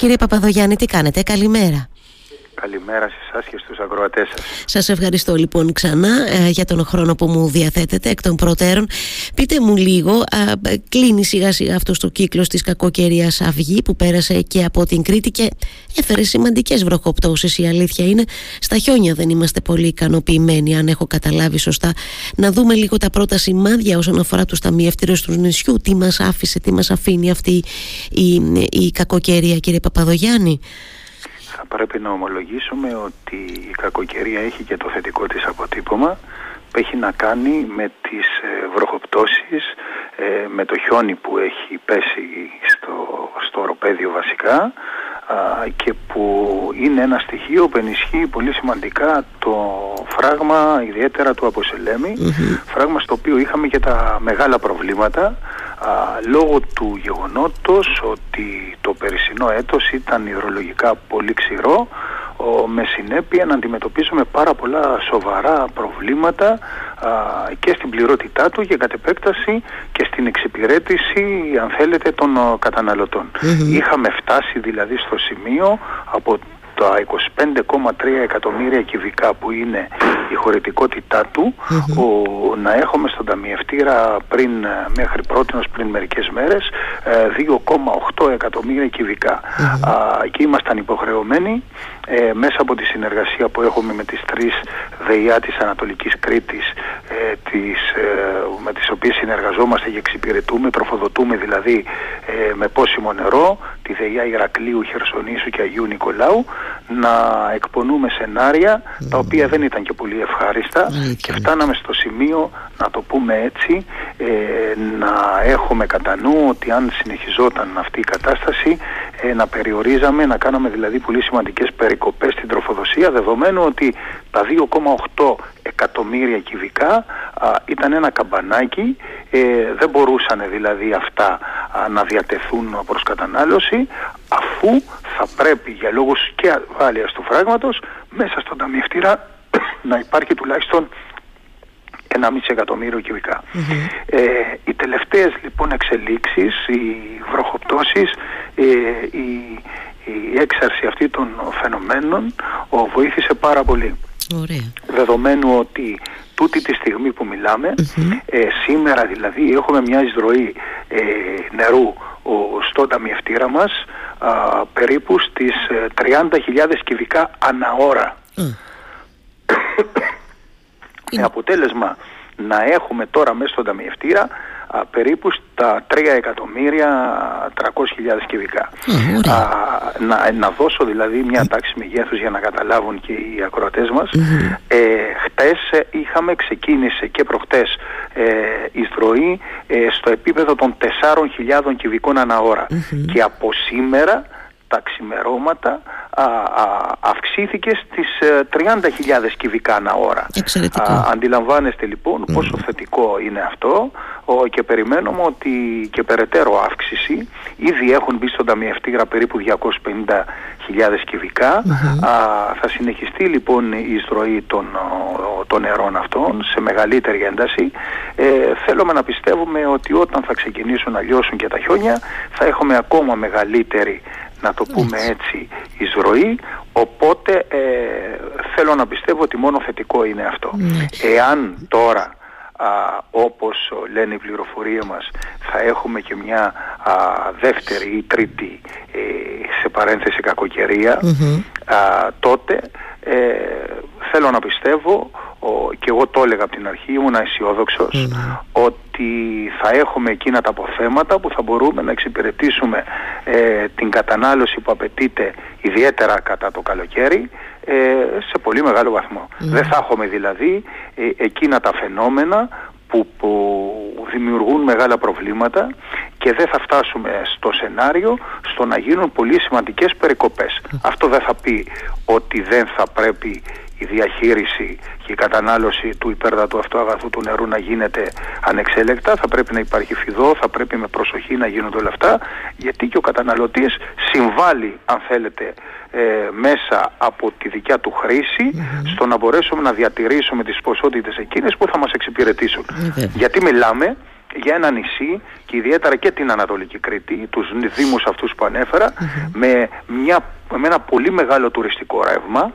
Κύριε Παπαδογιάννη, τι κάνετε, καλημέρα. Καλημέρα σε εσάς και στους ακροατές σας. Σας ευχαριστώ λοιπόν ξανά ε, για τον χρόνο που μου διαθέτετε εκ των προτέρων. Πείτε μου λίγο, ε, κλείνει σιγά σιγά αυτός το κύκλος της κακοκαιρίας αυγή που πέρασε και από την Κρήτη και έφερε σημαντικές βροχοπτώσεις. Η αλήθεια είναι, στα χιόνια δεν είμαστε πολύ ικανοποιημένοι αν έχω καταλάβει σωστά. Να δούμε λίγο τα πρώτα σημάδια όσον αφορά τους ταμιευτήρες του νησιού. Τι μας άφησε, τι μας αφήνει αυτή η, η κακοκαιρία κύριε Παπαδογιάννη; θα πρέπει να ομολογήσουμε ότι η κακοκαιρία έχει και το θετικό της αποτύπωμα που έχει να κάνει με τις ε, βροχοπτώσεις, ε, με το χιόνι που έχει πέσει στο, στο οροπέδιο βασικά και που είναι ένα στοιχείο που ενισχύει πολύ σημαντικά το φράγμα ιδιαίτερα του αποσελεμη φράγμα στο οποίο είχαμε και τα μεγάλα προβλήματα λόγω του γεγονότος ότι το περσινό έτος ήταν υδρολογικά πολύ ξηρό με συνέπεια να αντιμετωπίσουμε πάρα πολλά σοβαρά προβλήματα και στην πληρότητά του και κατ' επέκταση και στην εξυπηρέτηση αν θέλετε των καταναλωτων Είχαμε φτάσει δηλαδή στο σημείο από τα 25,3 εκατομμύρια κυβικά που είναι η χωρητικότητά του ο, να έχουμε στον ταμιευτήρα πριν, μέχρι πρότινος πριν μερικές μέρες 2,8 ε, εκατομμύρια κυβικά. Και ήμασταν υποχρεωμένοι ε, μέσα από τη συνεργασία που έχουμε με τις τρεις ΔΕΙΑ της Ανατολικής Κρήτης ε, τις, ε, με τις οποίες συνεργαζόμαστε και εξυπηρετούμε, τροφοδοτούμε δηλαδή ε, με πόσιμο νερό τη ΔΕΙΑ Ηρακλείου, Χερσονήσου και Αγίου Νικολάου να εκπονούμε σενάρια τα οποία δεν ήταν και πολύ ευχάριστα. Και φτάναμε στο σημείο να το πούμε έτσι ε, να έχουμε κατά νου ότι αν συνεχιζόταν αυτή η κατάσταση ε, να περιορίζαμε, να κάναμε δηλαδή πολύ σημαντικές περικοπές στην τροφοδοσία δεδομένου ότι τα 2,8 εκατομμύρια κυβικά ήταν ένα καμπανάκι, ε, δεν μπορούσαν δηλαδή αυτά να διατεθούν προς κατανάλωση αφού θα πρέπει για λόγους και ασφάλειας του φράγματος μέσα στον ταμιευτήρα να υπάρχει τουλάχιστον 1,5 εκατομμύριο Ε, οι τελευταίες λοιπόν εξελίξεις, οι βροχοπτώσεις, ε, η, η έξαρση αυτή των φαινομένων ο, βοήθησε πάρα πολύ. Ωραία. Δεδομένου ότι τούτη τη στιγμή που μιλαμε ε, σήμερα δηλαδή έχουμε μια εισρωή ε, νερού ο, στο ταμιευτήρα μας α, περίπου στις 30.000 ε, κυβικά ανά ώρα. Με αποτέλεσμα να έχουμε τώρα μέσα στον ταμιευτήρα α, περίπου στα 3 εκατομμύρια 300.000 κυβικά. Α, να, να δώσω δηλαδή μια τάξη μεγέθους για να καταλάβουν και οι ακροατές μας. Ε, χτες ε, είχαμε ξεκίνησε και προχτές ε, εισρωή ε, στο επίπεδο των 4.000 κυβικών ανά ώρα. Και από σήμερα τα ξημερώματα α, α, αυξήθηκε στις 30.000 ε, κυβικά ανά ώρα. Εξαιρετικό. αντιλαμβάνεστε λοιπόν πόσο θετικό είναι αυτό. Ο, και περιμένουμε ότι και περαιτέρω αύξηση. Ήδη έχουν μπει στον ταμιευτήρα περίπου 250.000 κυβικά. Θα συνεχιστεί λοιπόν η εισρωή των, των νερών αυτών σε μεγαλύτερη ένταση. Ε, θέλουμε να πιστεύουμε ότι όταν θα ξεκινήσουν να λιώσουν και τα χιόνια θα έχουμε ακόμα μεγαλύτερη να το πούμε έτσι, εισρωή, οπότε ε, θέλω να πιστεύω ότι μόνο θετικό είναι αυτό. Ναι. Εάν τώρα α, όπως λένε οι πληροφορίες μας θα έχουμε και μια α, δεύτερη ή τρίτη ε, σε παρένθεση τότε ε, θέλω να πιστεύω ο, και εγώ το έλεγα από την αρχή ήμουν ότι θα έχουμε εκείνα τα αποθέματα που θα μπορούμε να εξυπηρετήσουμε ε, την κατανάλωση που απαιτείται ιδιαίτερα κατά το καλοκαίρι ε, σε πολύ μεγάλο Δεν θα έχουμε δηλαδή ε, εκείνα τα φαινόμενα που, που δημιουργούν μεγάλα προβλήματα και δεν θα φτάσουμε στο σενάριο στο να γίνουν πολύ σημαντικές περικοπές. Αυτό δεν θα πει ότι δεν θα πρέπει η διαχείριση και η κατανάλωση του υπέρτατου αυτού αγαθού του νερού να γίνεται ανεξέλεκτα, θα πρέπει να υπάρχει φιδό, θα πρέπει με προσοχή να γίνονται όλα αυτά, γιατί και ο καταναλωτής συμβάλλει, αν θέλετε, ε, μέσα από τη δικιά του χρηση στο να μπορέσουμε να διατηρήσουμε τις ποσότητες εκείνες που θα μας εξυπηρετήσουν. Γιατί μιλάμε για ένα νησί και ιδιαίτερα και την Ανατολική Κρήτη, τους δήμους αυτούς που ανεφερα με, μια, με ένα πολύ μεγάλο τουριστικό ρεύμα,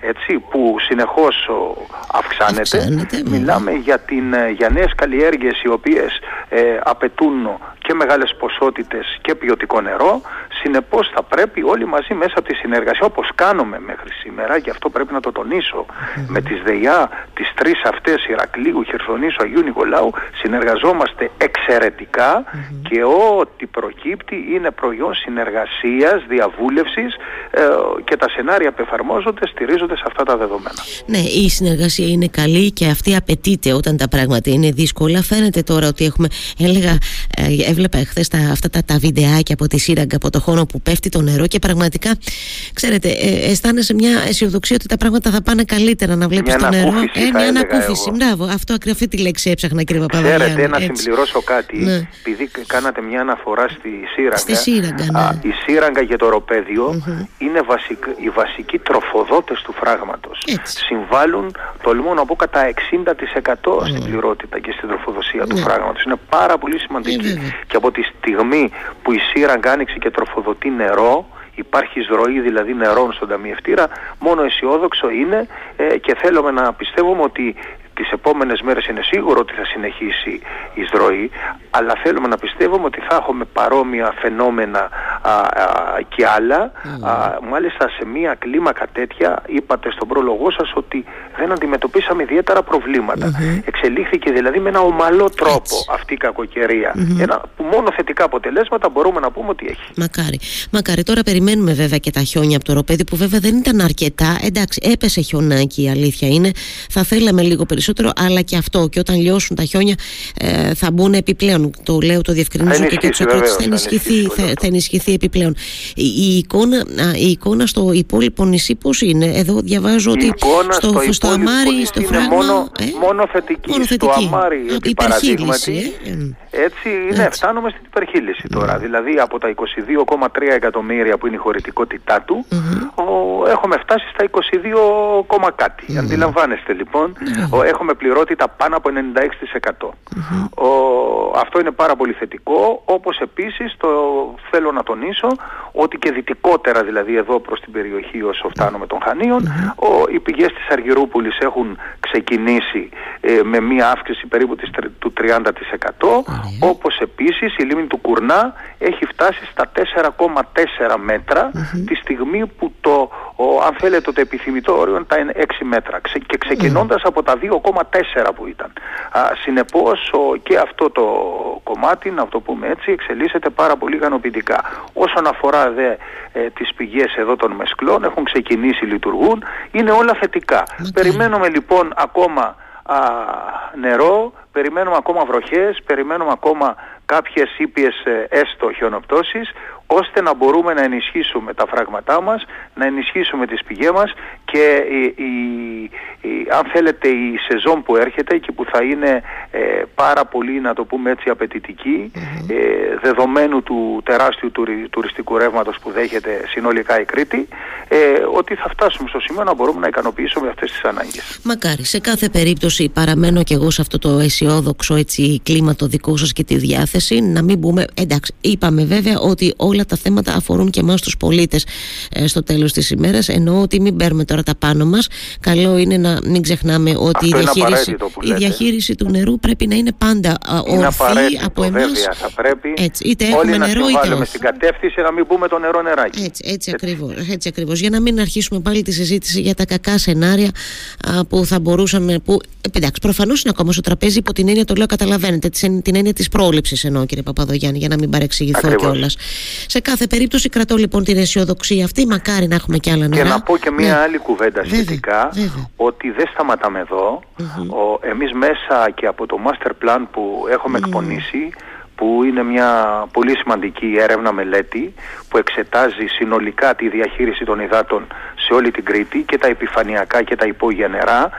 έτσι, που συνεχώς αυξάνεται. Μιλάμε για, την, ε, για νέες καλλιέργειες οι οποίες ε, απαιτούν και μεγάλες ποσότητες και ποιοτικό νερό. Συνεπώς θα πρέπει όλοι μαζί μέσα από τη συνεργασία όπως κάνουμε μέχρι σήμερα και αυτό πρέπει να το τονισω με τις ΔΕΙΑ, τις τρεις αυτές Ηρακλείου, Χερσονήσου, Αγίου Νικολάου συνεργαζόμαστε και ό,τι προκύπτει είναι προϊόν συνεργασίας, διαβούλευσης ε, και τα σενάρια που εφαρμόζονται στηρίζονται σε αυτά τα δεδομένα. Ναι, η συνεργασία είναι καλή και αυτή απαιτείται όταν τα πράγματα είναι δύσκολα. Φαίνεται τώρα ότι έχουμε, έλεγα, ε, έβλεπα εχθές αυτά τα, τα βιντεάκια από τη σύραγγα, από το χώρο που πέφτει το νερό και πραγματικά, ξέρετε, ε, αισθάνεσαι μια αισιοδοξία ότι τα πράγματα θα πάνε καλύτερα να βλέπεις το νερό. Ε, μια ανακούφιση. Μπράβο, αυτό ακριβώ αυτή τη λέξη έψαχνα, κύριε Παπαδάκη. Ξέρετε, να συμπληρώσω κάτι, ναι. επειδή κάνατε μια αναφορά στη σύραγγα. Στη σύραγγα, ναι. α, η σύραγγα και το ροπεδιο είναι βασικ, οι βασικοί τροφοδότες του φράγματος. Συμβάλλουν, τολμώ να πω, κατά 60% στην πληρότητα και στην τροφοδοσία του ναι. φράγματος. Είναι πάρα πολύ σημαντική. Ε, και από τη στιγμή που η σύραγγα άνοιξε και τροφοδοτεί νερό, υπάρχει εισρωή δηλαδή νερών στον ταμιευτήρα, μόνο αισιόδοξο είναι ε, και θέλουμε να πιστεύουμε ότι τις επόμενες μέρες είναι σίγουρο ότι θα συνεχίσει η εισρωή, αλλά θέλουμε να πιστεύουμε ότι θα έχουμε παρόμοια φαινόμενα α, και άλλα. μάλιστα σε μία κλίμακα τέτοια, είπατε στον πρόλογό σας ότι δεν αντιμετωπίσαμε ιδιαίτερα Εξελίχθηκε δηλαδή με ένα ομαλό τρόπο αυτή η κακοκαιρία. Ένα, που μόνο θετικά αποτελέσματα μπορούμε να πούμε ότι έχει. Μακάρι. Μακάρι. Τώρα περιμένουμε βέβαια και τα χιόνια από το ροπέδι που βέβαια δεν ήταν αρκετά. Εντάξει, έπεσε χιονάκι η αλήθεια είναι. Θα θέλαμε λίγο περισσότερο αλλά και αυτό. Και όταν λιώσουν τα χιόνια ε, θα μπουν επιπλέον. Το λέω, το διευκρινίζω και έτσι θα, ενισχυθεί, θα, θα ενισχυθεί επιπλέον. Η, η, εικόνα, η εικόνα στο υπόλοιπο νησί πώς είναι; Εδώ διαβάζω ότι στο, στο, στο Αμάρι, στο φράγμα. Μόνο, ε, μόνο, θετική. μόνο θετική. Στο Αμάρι, επί παραδείγματι, ε, έτσι, ναι, έτσι. φτάνουμε στην υπερχείληση τώρα. Δηλαδή από τα 22,3 εκατομμύρια που είναι η χωρητικότητά του, mm-hmm. ο, έχουμε φτάσει στα 22, κάτι. Mm-hmm. Αντιλαμβάνεστε λοιπόν, ο, έχουμε πληρότητα πάνω από 96%. Ο, αυτό είναι πάρα πολύ θετικό, όπως επίσης το θέλω να τονίσω ότι και δυτικότερα δηλαδή εδώ προς την περιοχή όσο φτάνουμε των Χανίων, ο, οι πηγές της Αργυρούπολης έχουν ξεκινήσει ε, με μία αύξηση περίπου της, του 30%. Όπως επίσης η λίμνη του Κουρνά έχει φτάσει στα 4,4 μέτρα τη στιγμή που το, ο, αν θέλετε, το επιθυμητό όριο είναι τα 6 μέτρα. Και ξεκινώντας από τα 2,4 που ήταν. Α, συνεπώς ο, και αυτό το κομμάτι, να το πούμε έτσι, εξελίσσεται πάρα πολύ ικανοποιητικά. Όσον αφορά δε ε, τις πηγές εδώ των μεσκλών, έχουν ξεκινήσει, λειτουργούν, είναι όλα θετικά. Περιμένουμε λοιπόν ακόμα α, νερό, περιμένουμε ακόμα βροχές, περιμένουμε ακόμα κάποιες ήπιες ε, έστω χιονοπτώσεις ώστε να μπορούμε να ενισχύσουμε τα φράγματά μας, να ενισχύσουμε τις πηγές μας και η, η, αν θέλετε η σεζόν που έρχεται και που θα είναι ε, πάρα πολύ να το πούμε έτσι απαιτητική ε, δεδομένου του τεράστιου τουριστικού ρεύματος που δέχεται συνολικά η Κρήτη ε, ότι θα φτάσουμε στο σημείο να μπορούμε να ικανοποιήσουμε αυτές τις ανάγκες. Μακάρι. Σε κάθε περίπτωση παραμένω και εγώ σε αυτό το αισιόδοξο έτσι, κλίμα το δικό σας και τη διάθεση να μην μπούμε, εντάξει είπαμε βέβαια ότι όλα τα θέματα αφορούν και εμάς τους πολίτες ε, στο τέλος της ημέρας. Ενώ ότι μην παίρνουμε τώρα τα πάνω μας. Καλό είναι να μην ξεχνάμε ότι η διαχείριση, η διαχείριση του νερού πρέπει να είναι πάντα είναι ορθή από εμάς. βέβαια, θα πρέπει. Έτσι, είτε έχουμε νερό είτε όχι. στην κατεύθυνση να μην μπούμε το νερό νεράκι. Έτσι, έτσι, Ακριβώς, έτσι ακριβώς. Για να μην αρχίσουμε πάλι τη συζήτηση για τα κακά σενάρια α, που θα μπορούσαμε που, ε, εντάξει προφανώς είναι ακόμα στο τραπέζι υπό την έννοια το λέω καταλαβαίνετε την έννοια της πρόληψης εννοώ κύριε Παπαδογιάννη για να μην παρεξηγηθώ κιόλας. Σε κάθε περίπτωση κρατώ λοιπόν την αισιοδοξία αυτή. Μακάρι να έχουμε κι άλλα νερά. Και να πω και μία ναι. άλλη κουβέντα σχετικά. Ότι δεν σταματάμε εδώ. Ο, εμείς μέσα και από το master plan που έχουμε εκπονήσει που είναι μια πολύ σημαντική έρευνα μελέτη που εξετάζει συνολικά τη διαχείριση των υδάτων σε όλη την Κρήτη και τα επιφανειακά και τα υπόγεια νερά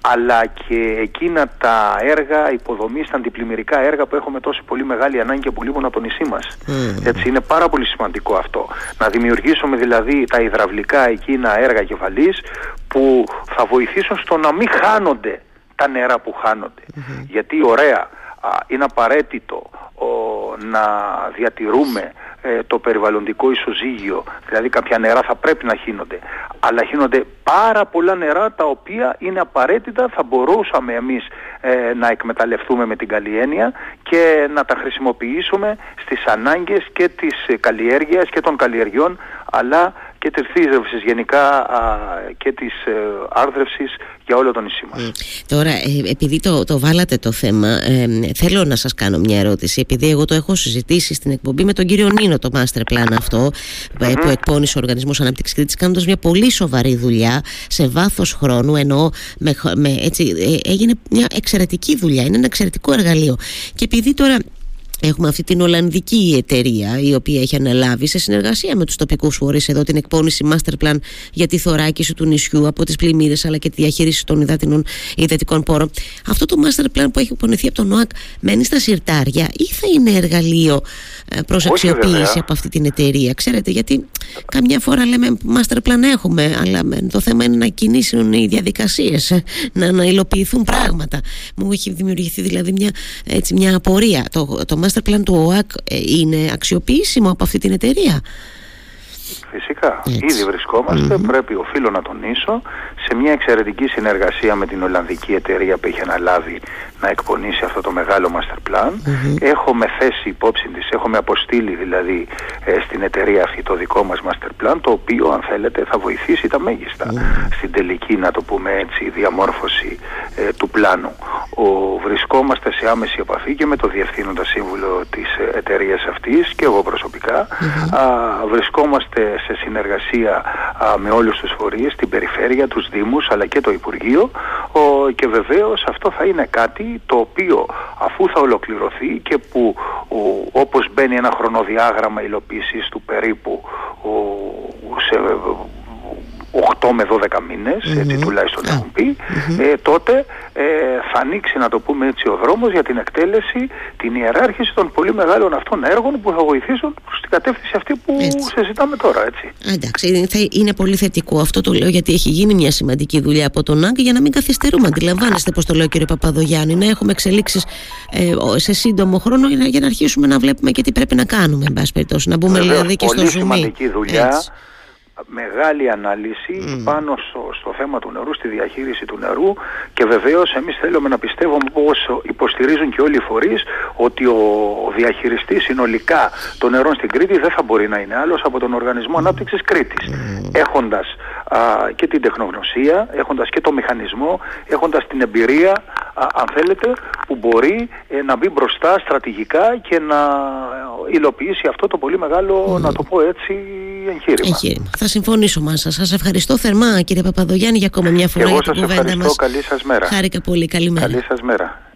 αλλά και εκείνα τα έργα υποδομής, τα αντιπλημμυρικά έργα που έχουμε τόσο πολύ μεγάλη ανάγκη και που λείπουν από το νησί μας. Έτσι είναι πάρα πολύ σημαντικό αυτό. Να δημιουργήσουμε δηλαδή τα υδραυλικά εκείνα έργα κεφαλής που θα βοηθήσουν στο να μην χάνονται τα νερά που χανονται Γιατί ωραία, είναι απαραίτητο να διατηρούμε ε, το περιβαλλοντικό ισοζύγιο, δηλαδή κάποια νερά θα πρέπει να χύνονται, αλλά χύνονται πάρα πολλά νερά τα οποία είναι απαραίτητα, θα μπορούσαμε εμείς ε, να εκμεταλλευτούμε με την καλλιένεια και να τα χρησιμοποιήσουμε στις ανάγκες και της καλλιέργειας και των καλλιεργιών αλλά και της θύζευσης γενικά και της ε, άρδρευσης για όλο το νησί μας. Τώρα, ε, επειδή το, το βάλατε το θέμα, ε, θέλω να σας κάνω μια ερώτηση. Επειδή εγώ το έχω συζητήσει στην εκπομπή με τον κύριο Νίνο το master plan αυτό, που εκπώνησε ο Οργανισμός Ανάπτυξης Κρήτης, κάνοντας μια πολύ σοβαρή δουλειά σε βάθος χρόνου, ενώ με, με, έτσι, έγινε μια εξαιρετική δουλειά, είναι ένα εξαιρετικό εργαλείο. Και επειδή τώρα Έχουμε αυτή την Ολλανδική εταιρεία η οποία έχει αναλάβει σε συνεργασία με τους τοπικούς φορείς εδώ την εκπόνηση master plan για τη θωράκιση του νησιού από τις πλημμύρες αλλά και τη διαχείριση των υδατινών υδατικών πόρων. Αυτό το master plan που έχει εκπονηθεί από τον ΟΑΚ μένει στα συρτάρια ή θα είναι εργαλείο ε, προς αξιοποίηση από αυτή την εταιρεία; Ξέρετε γιατί καμιά φορά λέμε master plan έχουμε αλλά το θέμα είναι να κινήσουν οι διαδικασίες, ε, να, να υλοποιηθούν πράγματα. Μου έχει δημιουργηθεί δηλαδή μια, έτσι, μια απορία. Το, το master plan του ΟΑΚ ε, είναι αξιοποιήσιμο από αυτή την εταιρεία; Φυσικά. Ήδη πρέπει, οφείλω να τονίσω, σε μια εξαιρετική συνεργασία με την Ολλανδική εταιρεία που έχει αναλάβει να εκπονήσει αυτό το μεγάλο master plan. Έχουμε θέσει υπόψη της, έχουμε αποστείλει δηλαδή ε, στην εταιρεία αυτή το δικό μας master plan, το οποίο αν θέλετε θα βοηθήσει τα μεγιστα στην τελική, να το πούμε έτσι, διαμόρφωση ε, του πλάνου. Ο, βρισκόμαστε σε άμεση επαφή και με το Διευθύνοντα Σύμβουλο της ε, εταιρείας αυτής και εγώ προσωπικά. Α, βρισκόμαστε σε συνεργασία με όλους τους φορείς, την περιφέρεια, τους Δήμους αλλά και το Υπουργείο ο, και βεβαίως αυτό θα είναι κάτι το οποίο αφού θα ολοκληρωθεί και που ο, όπως μπαίνει ένα χρονοδιάγραμμα υλοποίησης του περίπου ο, σε 8 με 12 μήνες, έτσι τουλάχιστον έχουν πει, ε, τότε ε, θα ανοίξει να το πούμε έτσι ο δρόμος για την εκτέλεση, την ιεράρχηση των πολύ μεγάλων αυτών έργων που θα βοηθήσουν στην κατεύθυνση αυτή που έτσι. συζητάμε τώρα, έτσι. Εντάξει, είναι πολύ θετικό αυτό το λέω γιατί έχει γίνει μια σημαντική δουλειά από τον ΑΚ για να μην καθυστερούμε. Αντιλαμβάνεστε πώς το λέω κύριε Παπαδογιάννη, να έχουμε εξελίξεις ε, σε σύντομο χρόνο για να αρχίσουμε να βλέπουμε και τι πρέπει να κάνουμε, εν πάση περιπτώσει, να μπούμε δηλαδή και στο ζουμί. Πολύ σημαντική δουλειά. Έτσι μεγάλη ανάλυση πάνω στο, θέμα του νερού, στη διαχείριση του νερού και βεβαίως εμείς θέλουμε να πιστεύουμε πως υποστηρίζουν και όλοι οι φορείς ότι ο διαχειριστής συνολικά των νερών στην Κρήτη δεν θα μπορεί να είναι άλλος από τον Οργανισμό Ανάπτυξης Κρήτης. Έχοντας και την τεχνογνωσία, έχοντας και το μηχανισμό, έχοντας την εμπειρία αν θέλετε που μπορεί ε, να μπει μπροστά στρατηγικά και να υλοποιήσει αυτό το πολύ μεγάλο, να το πω έτσι, εγχείρημα. εγχείρημα. Θα συμφωνήσω μαζί σας. Σας ευχαριστώ θερμά κύριε Παπαδογιάννη για ακόμα μια φορά για την κουβέντα μας. Καλή σας μέρα. Χάρηκα πολύ. Καλημέρα. Καλή σας μέρα.